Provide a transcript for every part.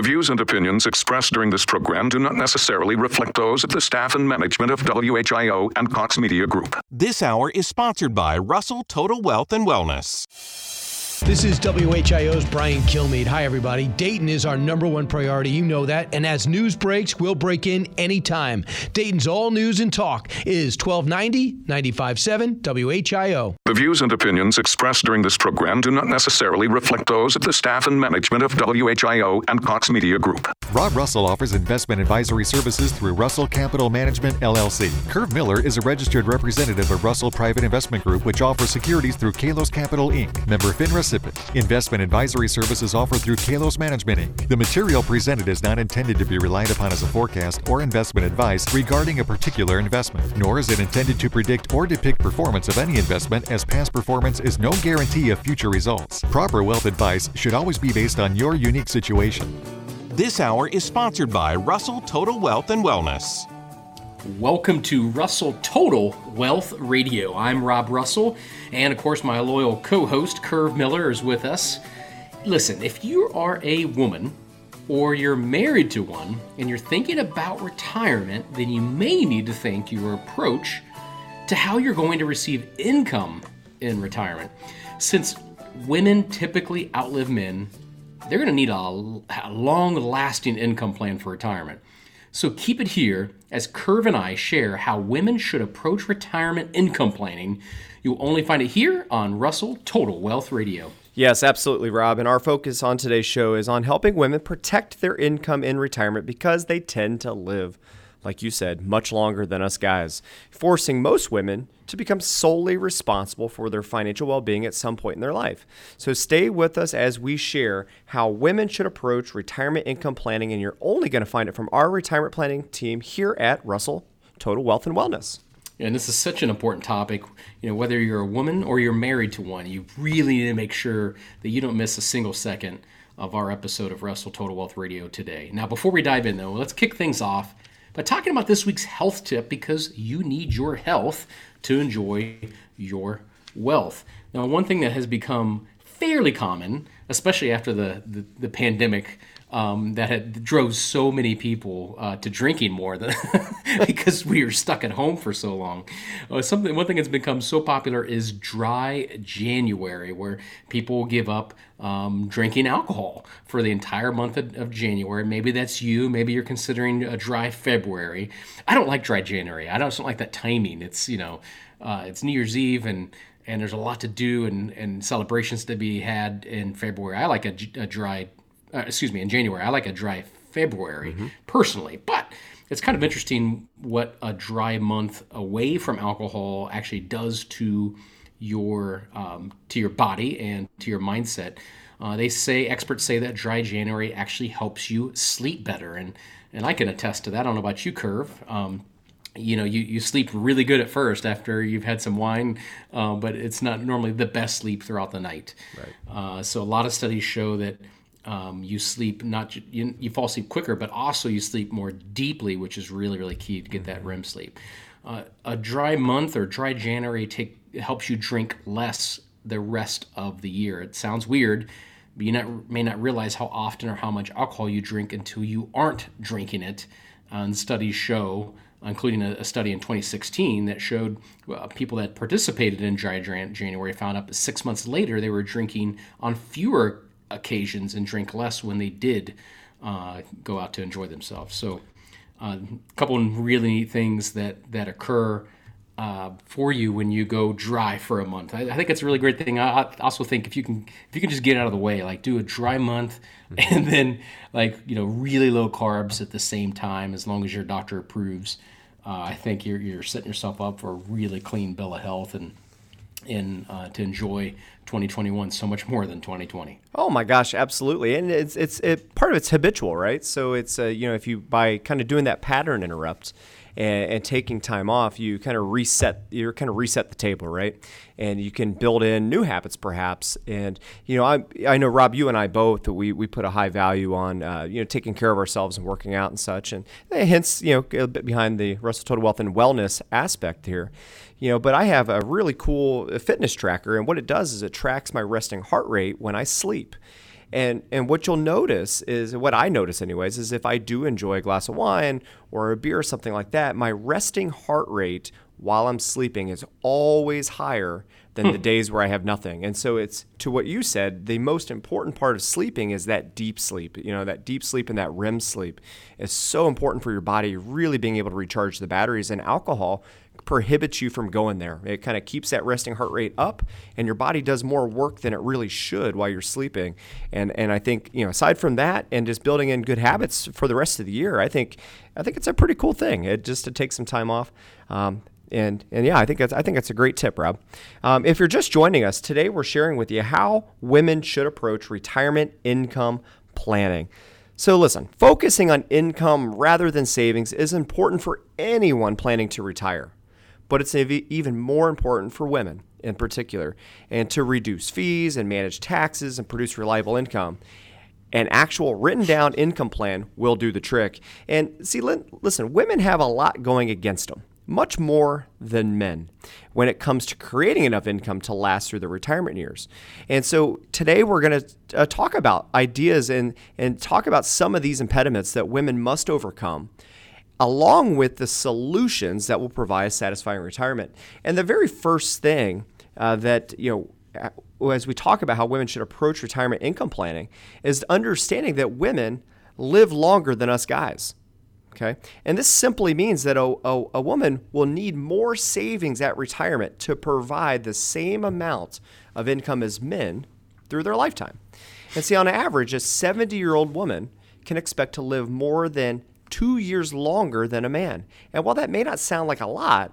The views and opinions expressed during this program do not necessarily reflect those of the staff and management of WHIO and Cox Media Group. This hour is sponsored by Russell Total Wealth and Wellness. This is WHIO's Brian Kilmeade. Hi, everybody. Dayton is our number one priority. You know that. And as news breaks, we'll break in anytime. Dayton's all news and talk is 1290 957 WHIO. The views and opinions expressed during this program do not necessarily reflect those of the staff and management of WHIO and Cox Media Group. Rob Russell offers investment advisory services through Russell Capital Management LLC. Curve Miller is a registered representative of Russell Private Investment Group, which offers securities through Kalos Capital Inc., member FINRA SIPC. Investment advisory services offered through Kalos Management Inc. The material presented is not intended to be relied upon as a forecast or investment advice regarding a particular investment, nor is it intended to predict or depict performance of any investment as past performance is no guarantee of future results. Proper wealth advice should always be based on your unique situation. This hour is sponsored by Russell Total Wealth and Wellness. Welcome to Russell Total Wealth Radio. I'm Rob Russell, and of course, my loyal co host, Curve Miller, is with us. Listen, if you are a woman or you're married to one and you're thinking about retirement, then you may need to think your approach to how you're going to receive income in retirement. Since women typically outlive men, they're going to need a, a long lasting income plan for retirement. So keep it here as Curve and I share how women should approach retirement income planning. You'll only find it here on Russell Total Wealth Radio. Yes, absolutely, Rob. And our focus on today's show is on helping women protect their income in retirement because they tend to live like you said, much longer than us guys, forcing most women to become solely responsible for their financial well being at some point in their life. So stay with us as we share how women should approach retirement income planning, and you're only going to find it from our retirement planning team here at Russell Total Wealth and Wellness. And this is such an important topic. You know, whether you're a woman or you're married to one, you really need to make sure that you don't miss a single second of our episode of Russell Total Wealth Radio today. Now, before we dive in, though, let's kick things off by talking about this week's health tip because you need your health to enjoy your wealth. Now, one thing that has become fairly common, especially after the, the, the pandemic um, that had drove so many people uh, to drinking more than because we were stuck at home for so long. Uh, something one thing that's become so popular is dry January, where people give up um, drinking alcohol for the entire month of, of, January. Maybe that's you. Maybe you're considering a dry February. I don't like dry January. I don't, don't like that timing. It's you know, uh, it's New Year's Eve and and there's a lot to do and, and celebrations to be had in February. I like a, a dry uh, excuse me, in January. I like a dry February mm-hmm. personally, but it's kind of interesting what a dry month away from alcohol actually does to your um, to your body and to your mindset. Uh, they say experts say that dry January actually helps you sleep better, and and I can attest to that. I don't know about you, Curve. Um, you know, you, you sleep really good at first after you've had some wine, uh, but it's not normally the best sleep throughout the night. Right. Uh, so a lot of studies show that um, you sleep not you, you fall asleep quicker, but also you sleep more deeply, which is really really key to get that REM sleep. Uh, a dry month or dry January take helps you drink less the rest of the year. It sounds weird, but you not, may not realize how often or how much alcohol you drink until you aren't drinking it. And studies show, including a, a study in 2016 that showed uh, people that participated in dry January found out six months later they were drinking on fewer occasions and drink less when they did uh, go out to enjoy themselves. So, uh, a couple of really neat things that that occur uh, for you when you go dry for a month. I, I, think it's a really great thing. I, I, also think if you can if you can just get out of the way, like do a dry month, mm-hmm. and then like you know really low carbs at the same time, as long as your doctor approves. Uh, I think you're you're setting yourself up for a really clean bill of health and in uh, to enjoy 2021 so much more than 2020. Oh my gosh, absolutely, and it's it's it, part of it's habitual, right? So it's uh, you know if you by kind of doing that pattern interrupt. And, and, taking time off, you kind of reset. You're kind of reset the table, right? And you can build in new habits, perhaps. And you know, I I know Rob, you and I both we we put a high value on uh, you know taking care of ourselves and working out and such. And hence, you know, a bit behind the Russell Total Wealth and Wellness aspect here you know but i have a really cool fitness tracker and what it does is it tracks my resting heart rate when i sleep And and what you'll notice is what I notice anyways is if I do enjoy a glass of wine or a beer or something like that, my resting heart rate while I'm sleeping is always higher than the hmm. days where I have nothing. And so it's to what you said, the most important part of sleeping is that deep sleep. You know, that deep sleep and that REM sleep is so important for your body really being able to recharge the batteries and alcohol prohibits you from going there. It kind of keeps that resting heart rate up and your body does more work than it really should while you're sleeping. And and I think, you know, aside from that and just building in good habits for the rest of the year, I think I think it's a pretty cool thing. It just to take some time off. Um, and and yeah, I think that's I think that's a great tip, Rob. Um, if you're just joining us today, we're sharing with you how women should approach retirement income planning. So listen, focusing on income rather than savings is important for anyone planning to retire, but it's even more important for women in particular, and to reduce fees and manage taxes and produce reliable income. An actual written down income plan will do the trick. And see, listen, women have a lot going against them much more than men when it comes to creating enough income to last through the retirement years. And so today we're going to uh, talk about ideas and, and talk about some of these impediments that women must overcome along with the solutions that will provide a satisfying retirement. And the very first thing uh, that, you know, as we talk about how women should approach retirement income planning is understanding that women live longer than us guys. Okay. And this simply means that a, a, a, woman will need more savings at retirement to provide the same amount of income as men through their lifetime. And see, on average, a 70 year old woman can expect to live more than two years longer than a man. And while that may not sound like a lot,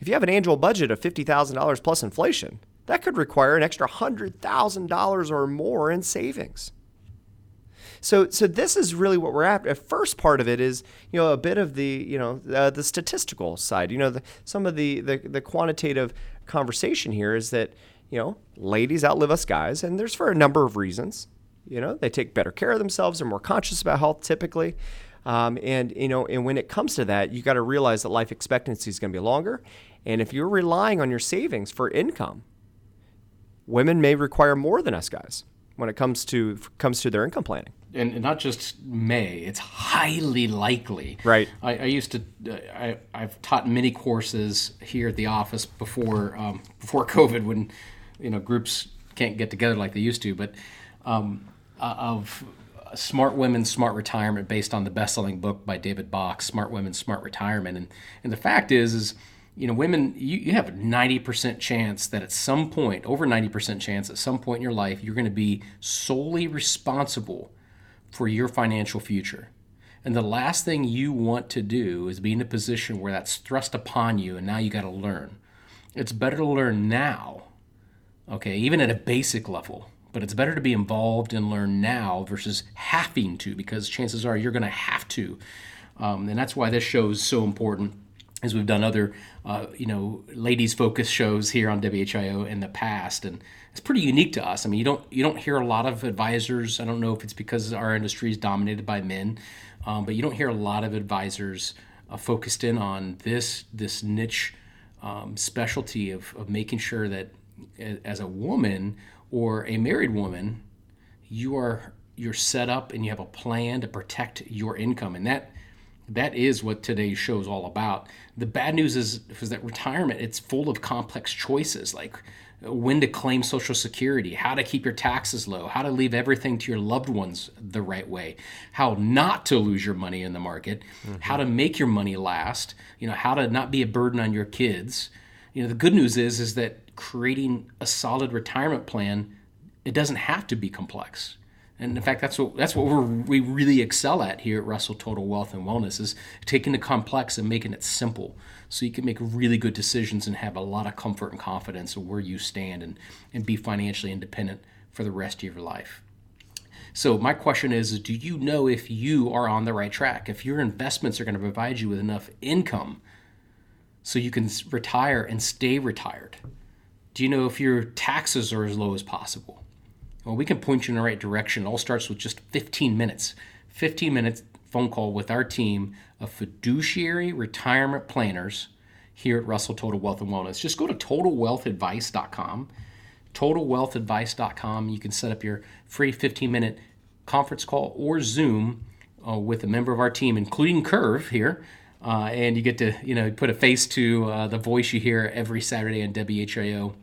if you have an annual budget of $50,000 plus inflation, that could require an extra $100,000 or more in savings. So, so this is really what we're at. The first part of it is, you know, a bit of the, you know, uh, the statistical side. You know, the, some of the, the the quantitative conversation here is that, you know, ladies outlive us guys, and there's for a number of reasons. You know, they take better care of themselves, they're more conscious about health typically. Um, and you know, and when it comes to that, you got to realize that life expectancy is going to be longer. And if you're relying on your savings for income, women may require more than us guys when it comes to comes to their income planning. And not just may it's highly likely. Right. I, I used to I, i've taught many courses here at the office before um, before covid when you know groups can't get together like they used to but um, uh, of smart women smart retirement based on the best-selling book by david bach smart women smart retirement and and the fact is is you know, women, you, you have a 90% chance that at some point, over 90% chance at some point in your life, you're going to be solely responsible for your financial future. And the last thing you want to do is be in a position where that's thrust upon you and now you got to learn. It's better to learn now, okay, even at a basic level, but it's better to be involved and learn now versus having to because chances are you're going to have to. Um, and that's why this show is so important as we've done other, uh, you know, ladies focused shows here on WHIO in the past, and it's pretty unique to us. I mean, you don't you don't hear a lot of advisors. I don't know if it's because our industry is dominated by men, um, but you don't hear a lot of advisors uh, focused in on this this niche um, specialty of of making sure that as a woman or a married woman, you are you're set up and you have a plan to protect your income, and that that is what today's show is all about. The bad news is, is that retirement it's full of complex choices like when to claim social security, how to keep your taxes low, how to leave everything to your loved ones the right way, how not to lose your money in the market, mm-hmm. how to make your money last, you know, how to not be a burden on your kids. You know, the good news is is that creating a solid retirement plan it doesn't have to be complex. And in fact, that's what that's what we really excel at here at Russell Total Wealth and Wellness is taking the complex and making it simple, so you can make really good decisions and have a lot of comfort and confidence of where you stand and and be financially independent for the rest of your life. So my question is, do you know if you are on the right track? If your investments are going to provide you with enough income so you can retire and stay retired? Do you know if your taxes are as low as possible? Well, we can point you in the right direction. It all starts with just 15 minutes. 15 minutes phone call with our team of fiduciary retirement planners here at Russell Total Wealth and Wellness. Just go to totalwealthadvice.com totalwealthadvice.com. You can set up your free 15 minute conference call or Zoom uh, with a member of our team, including Curve here. Uh, and you get to you know put a face to uh, the voice you hear every Saturday on WHIO.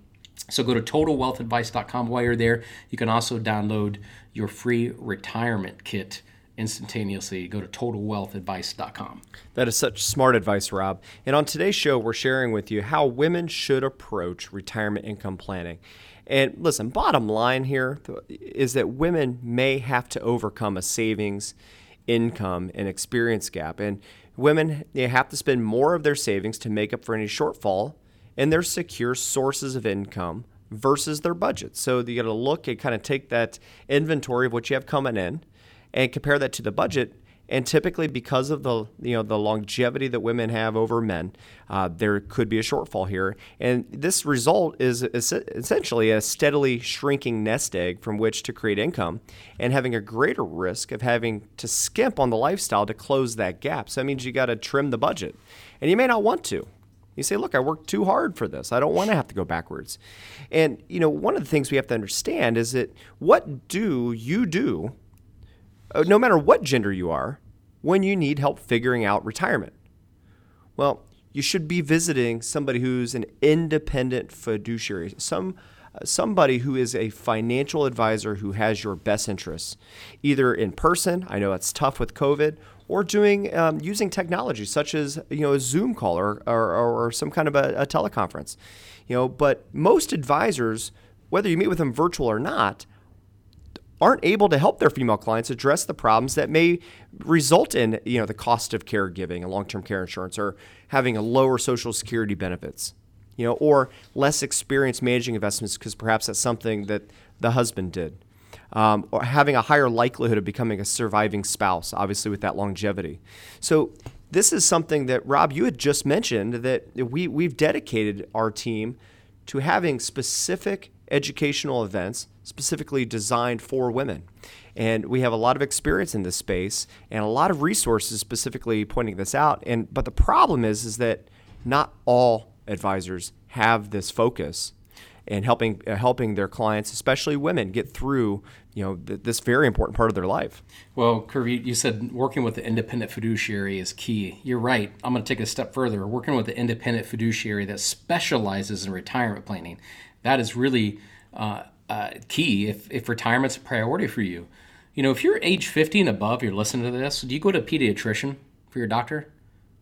So go to totalwealthadvice.com. While you're there, you can also download your free retirement kit instantaneously. Go to totalwealthadvice.com. That is such smart advice, Rob. And on today's show, we're sharing with you how women should approach retirement income planning. And listen, bottom line here is that women may have to overcome a savings, income, and experience gap. And women they have to spend more of their savings to make up for any shortfall in their secure sources of income versus their budget. So you got to look and kind of take that inventory of what you have coming in and compare that to the budget. And typically, because of the you know the longevity that women have over men, uh, there could be a shortfall here. And this result is essentially a steadily shrinking nest egg from which to create income, and having a greater risk of having to skimp on the lifestyle to close that gap. So that means you got to trim the budget, and you may not want to. You say, look, I worked too hard for this. I don't want to have to go backwards. And, you know, one of the things we have to understand is that what do you do uh, no matter what gender you are, when you need help figuring out retirement? Well, you should be visiting somebody who's an independent fiduciary, some somebody who is a financial advisor who has your best interests, either in person. I know it's tough with COVID, or doing um, using technology such as you know a Zoom call or or, or some kind of a, a teleconference. You know, but most advisors, whether you meet with them virtual or not, aren't able to help their female clients address the problems that may result in you know the cost of caregiving and long-term care insurance or having a lower social security benefits you know or less experience managing investments because perhaps that's something that the husband did um, or having a higher likelihood of becoming a surviving spouse obviously with that longevity so this is something that rob you had just mentioned that we, we've dedicated our team to having specific educational events specifically designed for women. And we have a lot of experience in this space and a lot of resources specifically pointing this out. And but the problem is is that not all advisors have this focus and helping uh, helping their clients, especially women, get through you know th- this very important part of their life. Well, Kirby, you said working with the independent fiduciary is key. You're right. I'm going to take a step further. Working with the independent fiduciary that specializes in retirement planning, that is really uh, uh, key if, if retirement's a priority for you. You know, if you're age 50 and above, you're listening to this, do you go to a pediatrician for your doctor?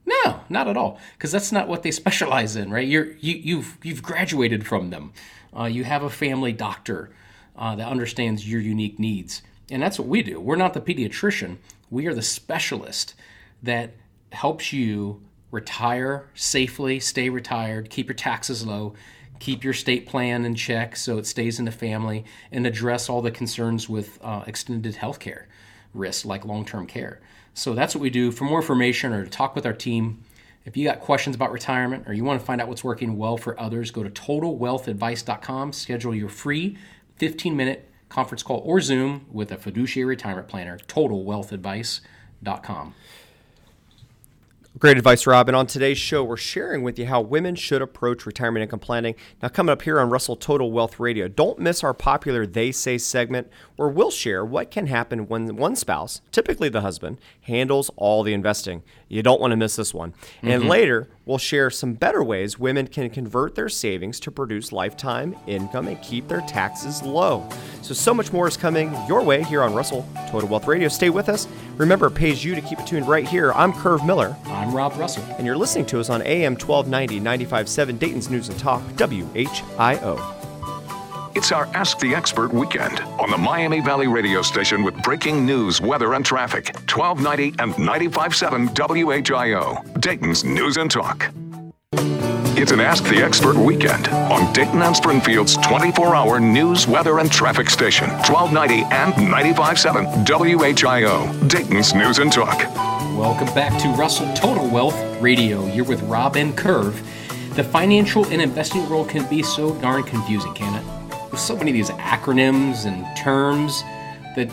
No, not at all, because that's not what they specialize in, right? You're you, you've you've graduated from them. Uh, you have a family doctor uh, that understands your unique needs, and that's what we do. We're not the pediatrician. We are the specialist that helps you retire safely, stay retired, keep your taxes low, keep your state plan in check so it stays in the family, and address all the concerns with uh, extended health care risks like long term care. So that's what we do. For more information or to talk with our team, if you got questions about retirement or you want to find out what's working well for others, go to totalwealthadvice.com, schedule your free 15 minute conference call or Zoom with a fiduciary retirement planner, totalwealthadvice.com. Great advice, Rob. And on today's show, we're sharing with you how women should approach retirement income planning. Now, coming up here on Russell Total Wealth Radio, don't miss our popular They Say segment where we'll share what can happen when one spouse, typically the husband, handles all the investing. You don't want to miss this one. Mm-hmm. And later, we'll share some better ways women can convert their savings to produce lifetime income and keep their taxes low. So, so much more is coming your way here on Russell Total Wealth Radio. Stay with us. Remember, it pays you to keep it tuned right here. I'm Curve Miller. I'm Rob Russell. And you're listening to us on AM 1290, 95.7 Dayton's News and Talk, WHIO. It's our Ask the Expert weekend on the Miami Valley radio station with breaking news, weather, and traffic. 1290 and 95.7 WHIO, Dayton's News and Talk. It's an Ask the Expert weekend on Dayton and Springfield's 24 hour news, weather, and traffic station. 1290 and 95.7 WHIO, Dayton's News and Talk. Welcome back to Russell Total Wealth Radio. You're with Rob and Curve. The financial and investing world can be so darn confusing, can it? So many of these acronyms and terms that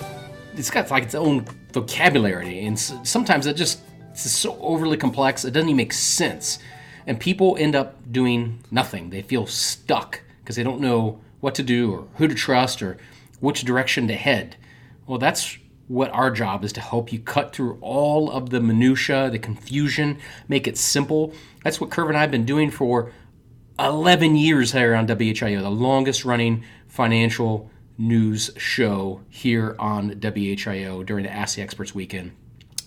it's got like its own vocabulary, and sometimes it just it's so overly complex it doesn't even make sense, and people end up doing nothing. They feel stuck because they don't know what to do or who to trust or which direction to head. Well, that's what our job is to help you cut through all of the minutia, the confusion, make it simple. That's what Curve and I have been doing for 11 years here on WHIO, the longest running financial news show here on WHIO during the Ask Experts weekend.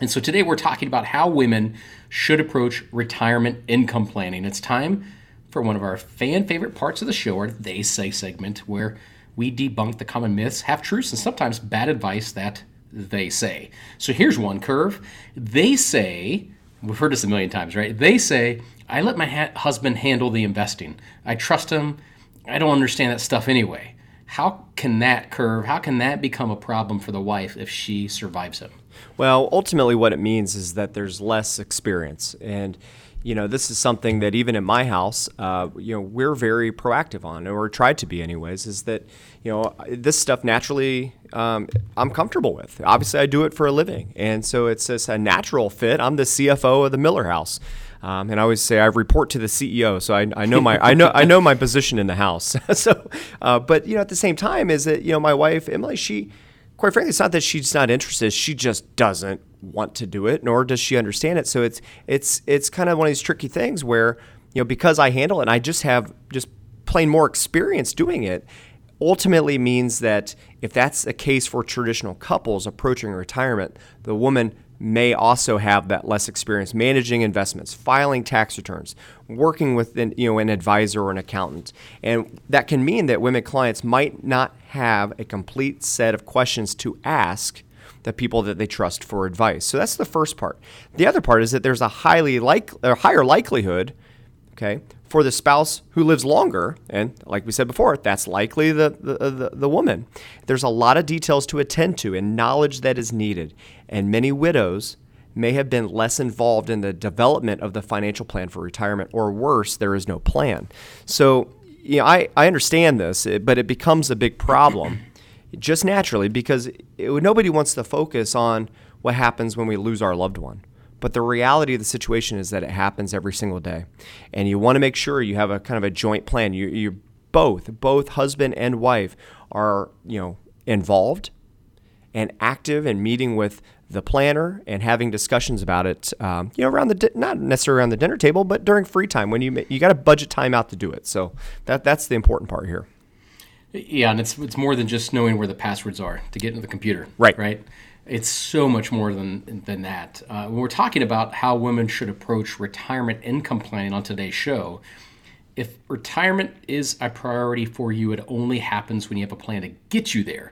And so today we're talking about how women should approach retirement income planning. It's time for one of our fan favorite parts of the show, our They Say segment, where we debunk the common myths, half truths, and sometimes bad advice that they say. So here's one curve. They say, we've heard this a million times, right? They say, I let my ha- husband handle the investing. I trust him. I don't understand that stuff anyway. How can that curve, how can that become a problem for the wife if she survives him? Well, ultimately, what it means is that there's less experience. And you know, this is something that even in my house, uh, you know, we're very proactive on, or tried to be, anyways. Is that, you know, this stuff naturally um, I'm comfortable with. Obviously, I do it for a living, and so it's just a natural fit. I'm the CFO of the Miller House. Um, and I always say I report to the CEO, so I, I know my I know I know my position in the house. so, uh, but you know, at the same time, is that you know my wife Emily, she quite frankly, it's not that she's not interested; she just doesn't want to do it, nor does she understand it. So it's it's it's kind of one of these tricky things where you know because I handle it, and I just have just plain more experience doing it. Ultimately means that if that's a case for traditional couples approaching retirement, the woman may also have that less experience managing investments, filing tax returns, working with an, you know an advisor or an accountant. And that can mean that women clients might not have a complete set of questions to ask the people that they trust for advice. So that's the first part. The other part is that there's a highly like or higher likelihood, okay, for the spouse who lives longer, and like we said before, that's likely the, the, the, the, woman. There's a lot of details to attend to and knowledge that is needed. And many widows may have been less involved in the development of the financial plan for retirement, or worse, there is no plan. So, you know, I, I understand this, eh, but it becomes a big problem just naturally because it, nobody wants to focus on what happens when we lose our loved one. But the reality of the situation is that it happens every single day. And you want to make sure you have a kind of a joint plan. You, you both, both husband and wife are, you know, involved and active and meeting with the planner and having discussions about it, um, you know, around the di- not necessarily around the dinner table, but during free time when you you got to budget time out to do it. So that that's the important part here. Yeah, and it's it's more than just knowing where the passwords are to get into the computer. Right. Right. It's so much more than than that. Uh, when we're talking about how women should approach retirement income planning on today's show, if retirement is a priority for you, it only happens when you have a plan to get you there.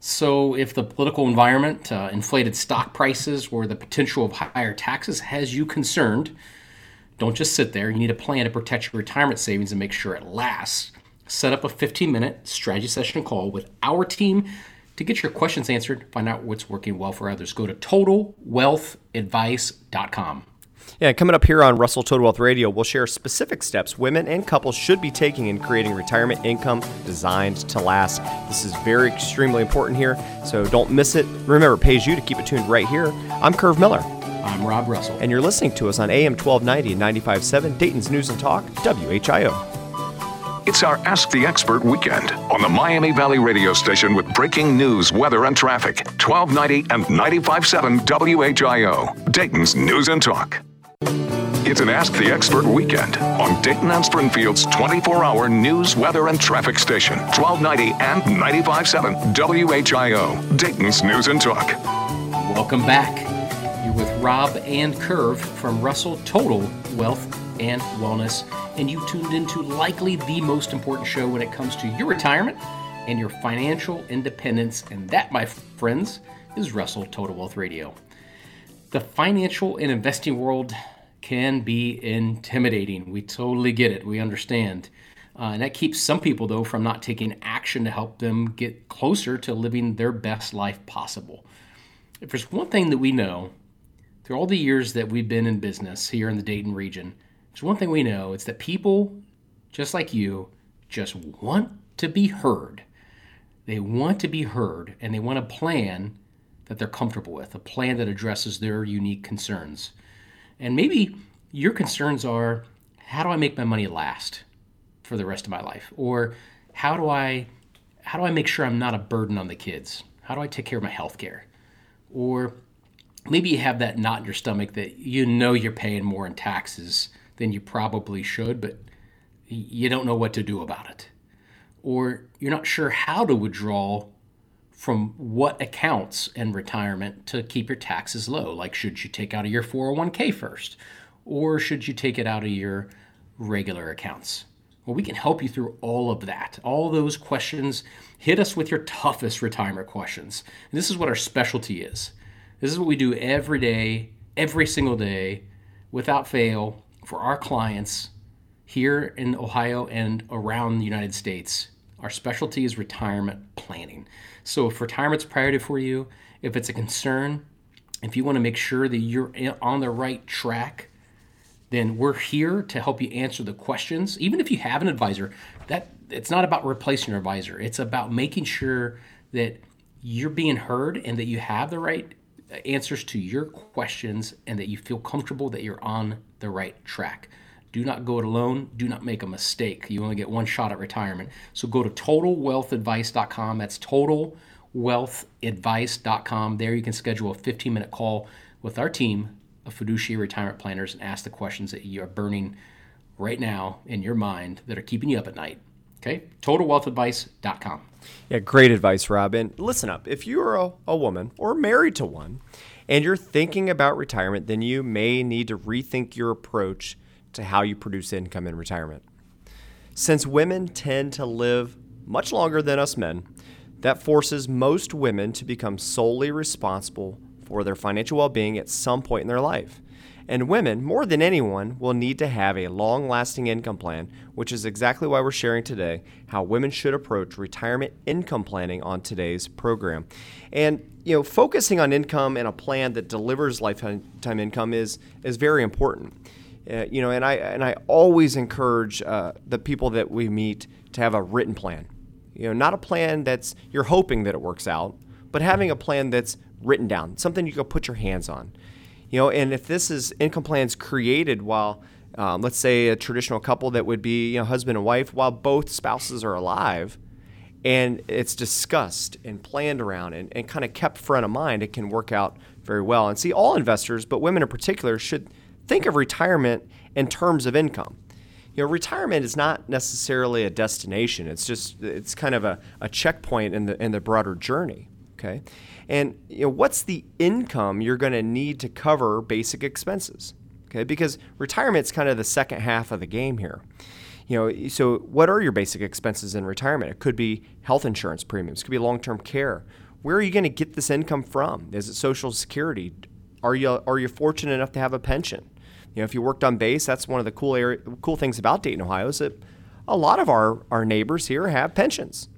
So, if the political environment, uh, inflated stock prices, or the potential of higher taxes has you concerned, don't just sit there. You need a plan to protect your retirement savings and make sure it lasts. Set up a 15 minute strategy session call with our team to get your questions answered, find out what's working well for others, go to totalwealthadvice.com. Yeah, coming up here on Russell Total Wealth Radio, we'll share specific steps women and couples should be taking in creating retirement income designed to last. This is very extremely important here, so don't miss it. Remember, it pays you to keep it tuned right here. I'm Curve Miller. I'm Rob Russell. And you're listening to us on AM 1290 and 95.7 Dayton's News and Talk, WHIO. It's our Ask the Expert weekend on the Miami Valley radio station with breaking news, weather, and traffic. 1290 and 95.7 WHIO, Dayton's News and Talk. It's an Ask the Expert weekend on Dayton and Springfield's 24 hour news, weather, and traffic station. 1290 and 95.7 WHIO, Dayton's News and Talk. Welcome back. Rob and Curve from Russell Total Wealth and Wellness and you tuned into likely the most important show when it comes to your retirement and your financial independence. And that, my friends, is Russell Total Wealth Radio. The financial and investing world can be intimidating. We totally get it. We understand. Uh, and that keeps some people, though, from not taking action to help them get closer to living their best life possible. If there's one thing that we know through all the years that we've been in business here in the Dayton region, there's one thing we know it's that people, just like you, just want to be heard. They want to be heard and they want a plan that they're comfortable with, a plan that addresses their unique concerns. And maybe your concerns are how do I make my money last for the rest of my life? Or how do I how do I make sure I'm not a burden on the kids? How do I take care of my health care? Or maybe you have that knot in your stomach that you know you're paying more in taxes than you probably should, but you don't know what to do about it. Or you're not sure how to withdraw from what accounts in retirement to keep your taxes low. Like, should you take out of your 401k first? Or should you take it out of your regular accounts? Well, we can help you through all of that. All those questions. Hit us with your toughest retirement questions. And this is what our specialty is. This is what we do every day, every single day, without fail, for our clients here in Ohio and around the United States. Our specialty is retirement planning. So if retirement's priority for you, if it's a concern, if you want to make sure that you're on the right track, then we're here to help you answer the questions. Even if you have an advisor, that it's not about replacing your advisor. It's about making sure that you're being heard and that you have the right answers to your questions and that you feel comfortable that you're on the right track. Do not go it alone. Do not make a mistake. You only get one shot at retirement. So go to totalwealthadvice.com. That's totalwealthadvice.com. There you can schedule a 15 minute call with our team of fiduciary retirement planners and ask the questions that you are burning right now in your mind that are keeping you up at night. Okay? Totalwealthadvice.com. Yeah, great advice, Robin. Listen up. If you're a, a woman or married to one and you're thinking about retirement, then you may need to rethink your approach to how you produce income in retirement. Since women tend to live much longer than us men, that forces most women to become solely responsible for their financial well being at some point in their life. And women, more than anyone, will need to have a long lasting income plan, which is exactly why we're sharing today how women should approach retirement income planning on today's program. And you know, focusing on income and a plan that delivers lifetime income is is very important. Uh, you know, and I and I always encourage uh, the people that we meet to have a written plan. You know, not a plan that's you're hoping that it works out, but having a plan that's written down, something you can put your hands on. You know, and if this is income plans created while, um, let's say, a traditional couple that would be you know husband and wife while both spouses are alive, and it's discussed and planned around and, and kind of kept front of mind, it can work out very well. And see, all investors, but women in particular, should think of retirement in terms of income. You know, retirement is not necessarily a destination. It's just it's kind of a, a checkpoint in the in the broader journey. Okay. And you know, what's the income you're going to need to cover basic expenses? Okay, because retirement's kind of the second half of the game here. You know, so what are your basic expenses in retirement? It could be health insurance premiums, could be long-term care. Where are you going to get this income from? Is it Social Security? Are you are you fortunate enough to have a pension? You know, if you worked on base, that's one of the cool area, cool things about Dayton, Ohio, is that a lot of our, our neighbors here have pensions.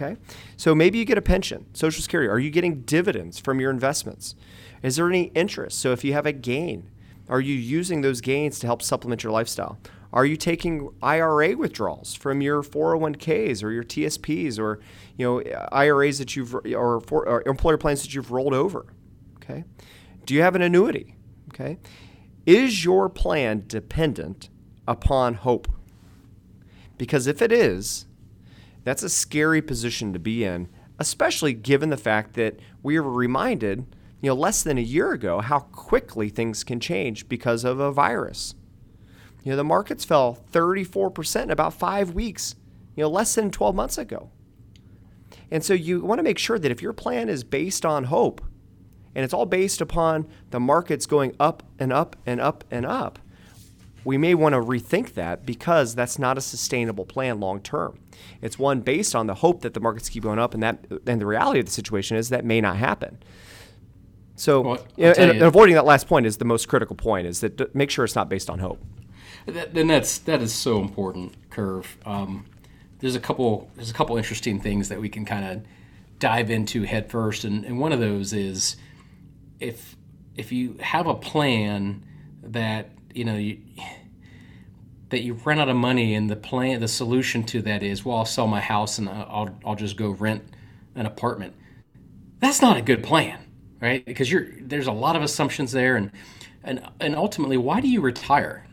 Okay, so maybe you get a pension, Social Security. Are you getting dividends from your investments? Is there any interest? So if you have a gain, are you using those gains to help supplement your lifestyle? Are you taking IRA withdrawals from your 401ks or your TSPs or you know IRAs that you've or, for, or employer plans that you've rolled over? Okay. Do you have an annuity? Okay. Is your plan dependent upon hope? Because if it is, that's a scary position to be in, especially given the fact that we were reminded, you know, less than a year ago how quickly things can change because of a virus. You know, the markets fell 34% in about 5 weeks, you know, less than 12 months ago. And so you want to make sure that if your plan is based on hope, and it's all based upon the markets going up and up and up and up, we may want to rethink that because that's not a sustainable plan long term. It's one based on the hope that the markets keep going up, and that and the reality of the situation is that may not happen. So, well, and, and avoiding that last point is the most critical point: is that make sure it's not based on hope. Then that's that is so important. Curve. Um, there's a couple. There's a couple interesting things that we can kind of dive into head first, and, and one of those is if if you have a plan that you know you that you run out of money and the plan the solution to that is well I'll sell my house and I'll I'll just go rent an apartment. That's not a good plan, right? Because you're there's a lot of assumptions there and and and ultimately why do you retire?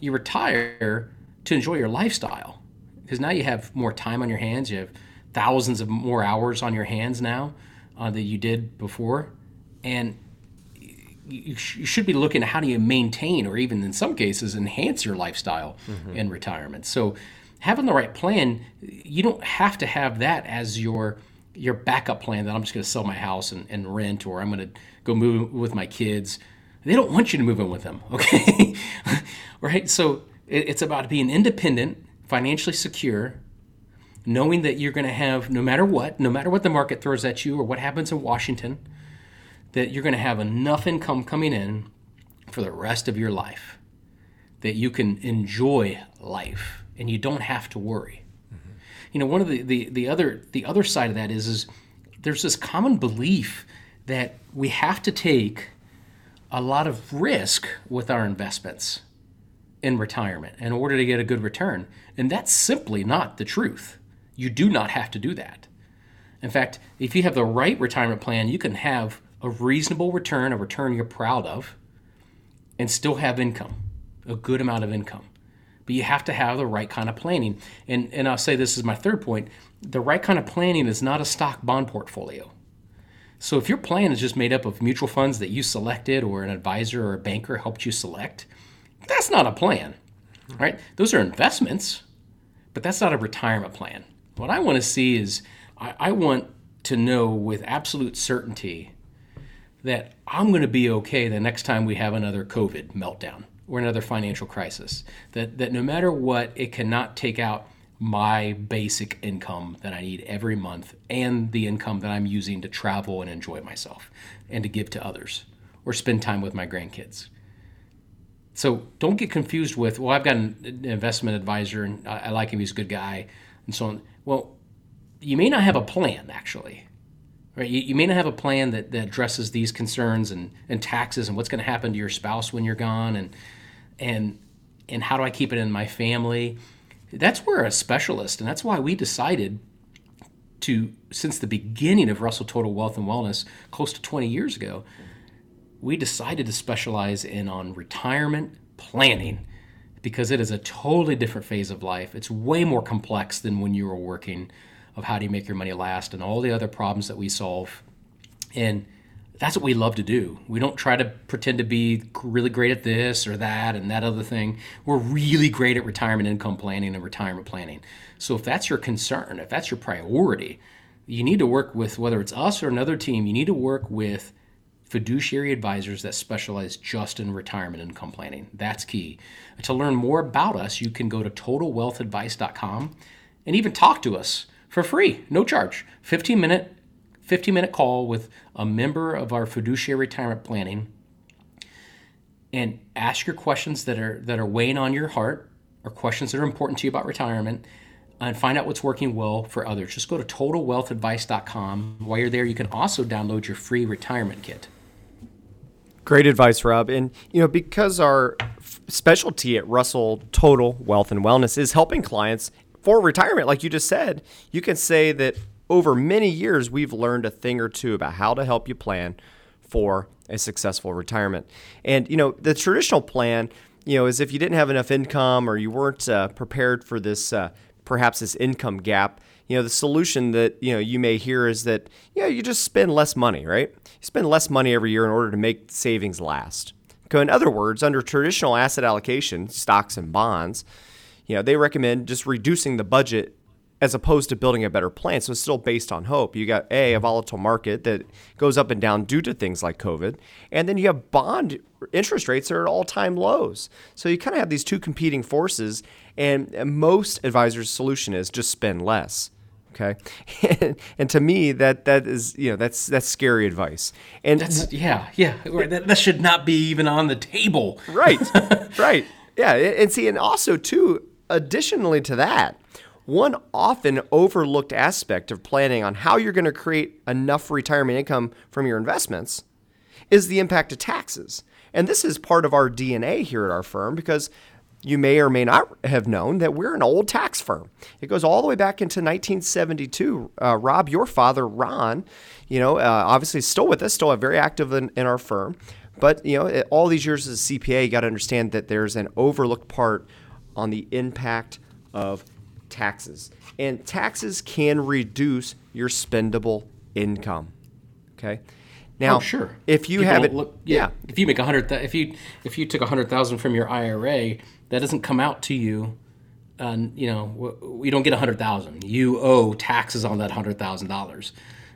You retire to enjoy your lifestyle. because now you have more time on your hands. You have thousands of more hours on your hands now uh, than you did before, and you, sh- you, should be looking at how do you maintain or even in some cases enhance your lifestyle mm-hmm. in retirement. So having the right plan, you don't have to have that as your your backup plan that I'm just going to sell my house and, and rent or I'm going to go move with my kids. They don't want you to move in with them, okay? right? So it, it's about being independent, financially secure, knowing that you're going to have, no matter what, no matter what the market throws at you or what happens in Washington, that you're going to have enough income coming in for the rest of your life that you can enjoy life and you don't have to worry. Mm-hmm. You know, one of the, the, the other the other side of that is is there's this common belief that we have to take a lot of risk with our investments in retirement in order to get a good return. And that's simply not the truth. You do not have to do that. In fact, if you have the right retirement plan, you can have a reasonable return, a return you're proud of, and still have income, a good amount of income. But you have to have the right kind of planning. And, and I'll say this is my third point the right kind of planning is not a stock bond portfolio. So if your plan is just made up of mutual funds that you selected or an advisor or a banker helped you select, that's not a plan, right? Those are investments, but that's not a retirement plan. What I want to see is I, I want to know with absolute certainty that I'm going to be okay the next time we have another COVID meltdown or another financial crisis. That, that no matter what, it cannot take out my basic income that I need every month and the income that I'm using to travel and enjoy myself and to give to others or spend time with my grandkids. So don't get confused with, well, I've got an investment advisor and I like him, he's a good guy, and so on. Well, you may not have a plan actually right? You, you, may not have a plan that, that addresses these concerns and, and taxes and what's going to happen to your spouse when you're gone and and and how do I keep it in my family. That's where a specialist, and that's why we decided to, since the beginning of Russell Total Wealth and Wellness, close to 20 years ago, we decided to specialize in on retirement planning because it is a totally different phase of life. It's way more complex than when you were working of how do you make your money last and all the other problems that we solve. And that's what we love to do. We don't try to pretend to be really great at this or that and that other thing. We're really great at retirement income planning and retirement planning. So if that's your concern, if that's your priority, you need to work with whether it's us or another team, you need to work with fiduciary advisors that specialize just in retirement income planning. That's key. To learn more about us, you can go to totalwealthadvice.com and even talk to us for free, no charge. 15 minute 15 minute call with a member of our fiduciary retirement planning and ask your questions that are that are weighing on your heart or questions that are important to you about retirement and find out what's working well for others. Just go to totalwealthadvice.com. While you're there, you can also download your free retirement kit. Great advice, Rob. And you know, because our specialty at Russell Total Wealth and Wellness is helping clients for retirement, like you just said, you can say that over many years, we've learned a thing or two about how to help you plan for a successful retirement. And, you know, the traditional plan, you know, is if you didn't have enough income or you weren't uh, prepared for this, uh, perhaps this income gap, you know, the solution that, you know, you may hear is that, you know, you just spend less money, right? You spend less money every year in order to make savings last. So in other words, under traditional asset allocation, stocks and bonds, you know, they recommend just reducing the budget as opposed to building a better plan. So it's still based on hope. You got a a volatile market that goes up and down due to things like COVID, and then you have bond interest rates are at all time lows. So you kind of have these two competing forces, and most advisors' solution is just spend less. Okay, and, and to me that that is you know that's that's scary advice. And that's yeah yeah that, that should not be even on the table. Right, right. Yeah, and see, and also too Additionally to that, one often overlooked aspect of planning on how you're going to create enough retirement income from your investments is the impact of taxes. And this is part of our DNA here at our firm because you may or may not have known that we're an old tax firm. It goes all the way back into 1972. Uh, Rob, your father, Ron, you know, uh, obviously still with us, still very active in, in our firm. But, you know, all these years as a CPA, you got to understand that there's an overlooked part on the impact of taxes. And taxes can reduce your spendable income. Okay? Now, oh, sure. if you People have it, look, yeah, If you make a hundred, if you if you took a hundred thousand from your IRA, that doesn't come out to you. And you know, you don't get a hundred thousand. You owe taxes on that hundred thousand dollars,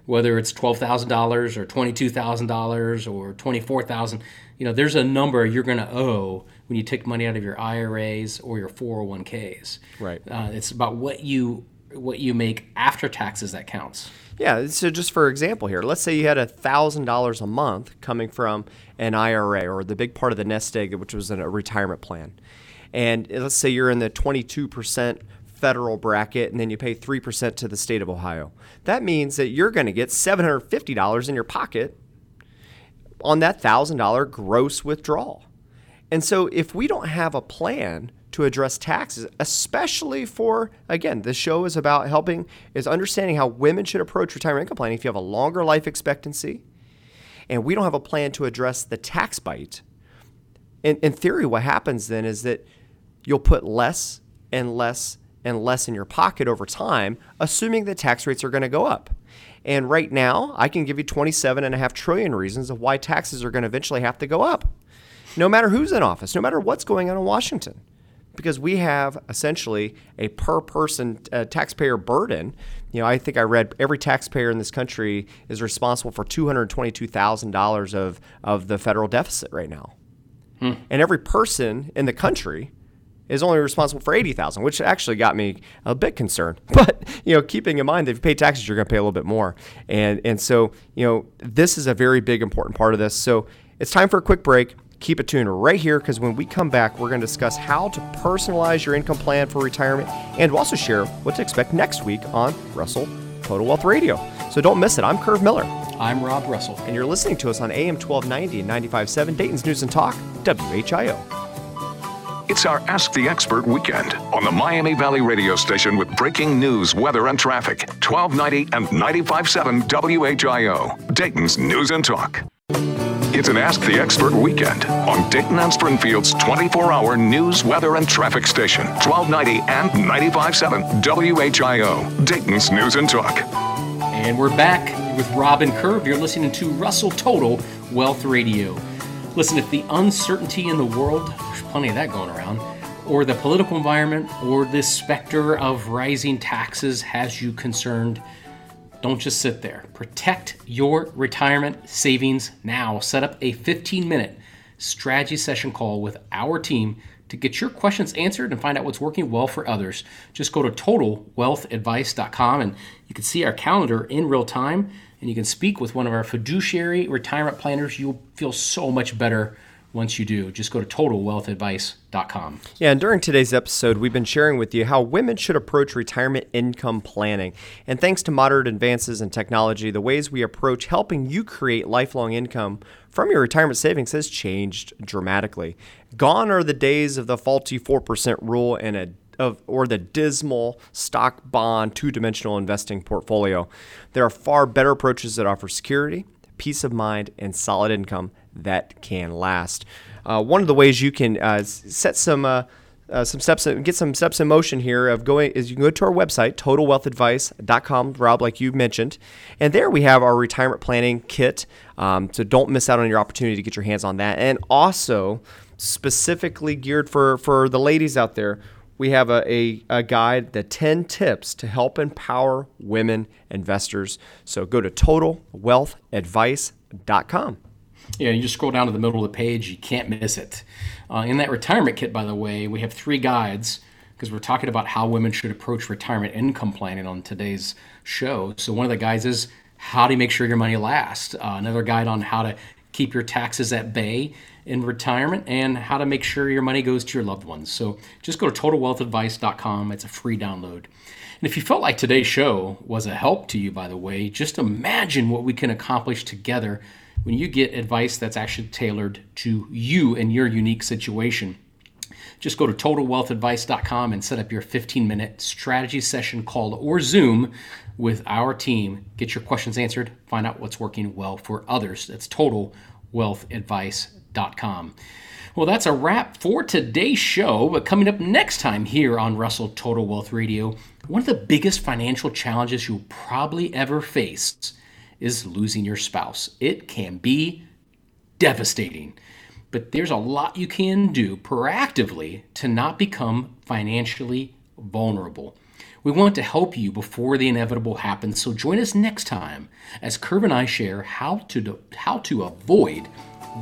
whether it's twelve thousand dollars or twenty two thousand dollars or twenty four thousand. You know, there's a number you're going to owe when you take money out of your IRAs or your 401ks. Right. Uh, it's about what you what you make after taxes that counts. Yeah, so just for example here, let's say you had $1,000 a month coming from an IRA or the big part of the nest egg, which was in a retirement plan. And let's say you're in the 22% federal bracket and then you pay 3% to the state of Ohio. That means that you're going to get $750 in your pocket on that $1,000 gross withdrawal. And so if we don't have a plan to address taxes, especially for, again, this show is about helping, is understanding how women should approach retirement income planning if you have a longer life expectancy and we don't have a plan to address the tax bite. In, in theory, what happens then is that you'll put less and less and less in your pocket over time, assuming that tax rates are going to go up. And right now, I can give you 27 and a half trillion reasons of why taxes are going to eventually have to go up. No matter who's in office, no matter what's going on in Washington. Because we have essentially a per person uh, taxpayer burden. You know, I think I read every taxpayer in this country is responsible for $222,000 of, of the federal deficit right now. Hmm. And every person in the country is only responsible for 80,000, which actually got me a bit concerned. But, you know, keeping in mind that if you pay taxes, you're going to pay a little bit more. And and so, you know, this is a very big important part of this. So, it's time for a quick break. Keep it tuned right here because when we come back, we're going to discuss how to personalize your income plan for retirement and we'll also share what to expect next week on Russell Total Wealth Radio. So don't miss it. I'm Curve Miller. I'm Rob Russell. And you're listening to us on AM 1290 and 95.7 Dayton's News and Talk, WHIO. It's our Ask the Expert weekend on the Miami Valley radio station with breaking news, weather, and traffic. 1290 and 95.7 WHIO, Dayton's News and Talk. It's an Ask the Expert weekend on Dayton and Springfield's 24 hour news, weather, and traffic station. 1290 and 95.7 WHIO, Dayton's News and Talk. And we're back with Robin Curve. You're listening to Russell Total Wealth Radio. Listen, if the uncertainty in the world, there's plenty of that going around, or the political environment, or this specter of rising taxes has you concerned, don't just sit there. Protect your retirement savings now. Set up a 15 minute strategy session call with our team to get your questions answered and find out what's working well for others. Just go to totalwealthadvice.com and you can see our calendar in real time and you can speak with one of our fiduciary retirement planners. You'll feel so much better once you do. Just go to totalwealthadvice.com. Yeah, and during today's episode, we've been sharing with you how women should approach retirement income planning. And thanks to moderate advances in technology, the ways we approach helping you create lifelong income from your retirement savings has changed dramatically. Gone are the days of the faulty 4% rule and a of, or the dismal stock bond two dimensional investing portfolio. There are far better approaches that offer security, peace of mind, and solid income that can last. Uh, one of the ways you can uh, set some uh, uh, some steps, get some steps in motion here of going is you can go to our website, totalwealthadvice.com, Rob, like you mentioned, and there we have our retirement planning kit. Um, so don't miss out on your opportunity to get your hands on that. And also, specifically geared for for the ladies out there, we have a, a, a, guide, the 10 tips to help empower women investors. So go to totalwealthadvice.com. Yeah, you just scroll down to the middle of the page, you can't miss it. Uh, in that retirement kit, by the way, we have three guides because we're talking about how women should approach retirement income planning on today's show. So, one of the guides is how to make sure your money lasts, uh, another guide on how to keep your taxes at bay in retirement, and how to make sure your money goes to your loved ones. So, just go to totalwealthadvice.com, it's a free download. And if you felt like today's show was a help to you, by the way, just imagine what we can accomplish together when you get advice that's actually tailored to you and your unique situation. Just go to totalwealthadvice.com and set up your 15 minute strategy session call or Zoom with our team. Get your questions answered, find out what's working well for others. That's totalwealthadvice.com Well, that's a wrap for today's show. But coming up next time here on Russell Total Wealth Radio, one of the biggest financial challenges you'll probably ever face is losing your spouse. It can be devastating, but there's a lot you can do proactively to not become financially vulnerable. We want to help you before the inevitable happens, so join us next time as Curve and I share how to, how to avoid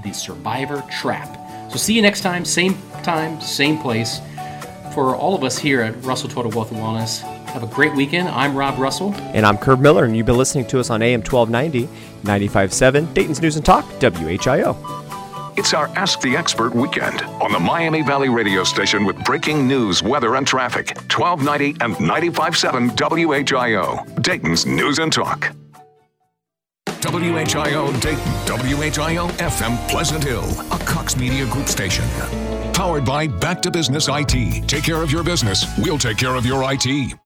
the survivor trap. So, see you next time, same time, same place. For all of us here at Russell Total Wealth and Wellness, have a great weekend. I'm Rob Russell. And I'm Curve Miller, and you've been listening to us on AM 1290, 95.7, Dayton's News and Talk, WHIO. It's our Ask the Expert weekend on the Miami Valley radio station with breaking news, weather, and traffic. 1290 and 95.7 WHIO, Dayton's News and Talk. WHIO Dayton, WHIO FM Pleasant Hill, a Cox Media Group station. Powered by Back to Business IT. Take care of your business, we'll take care of your IT.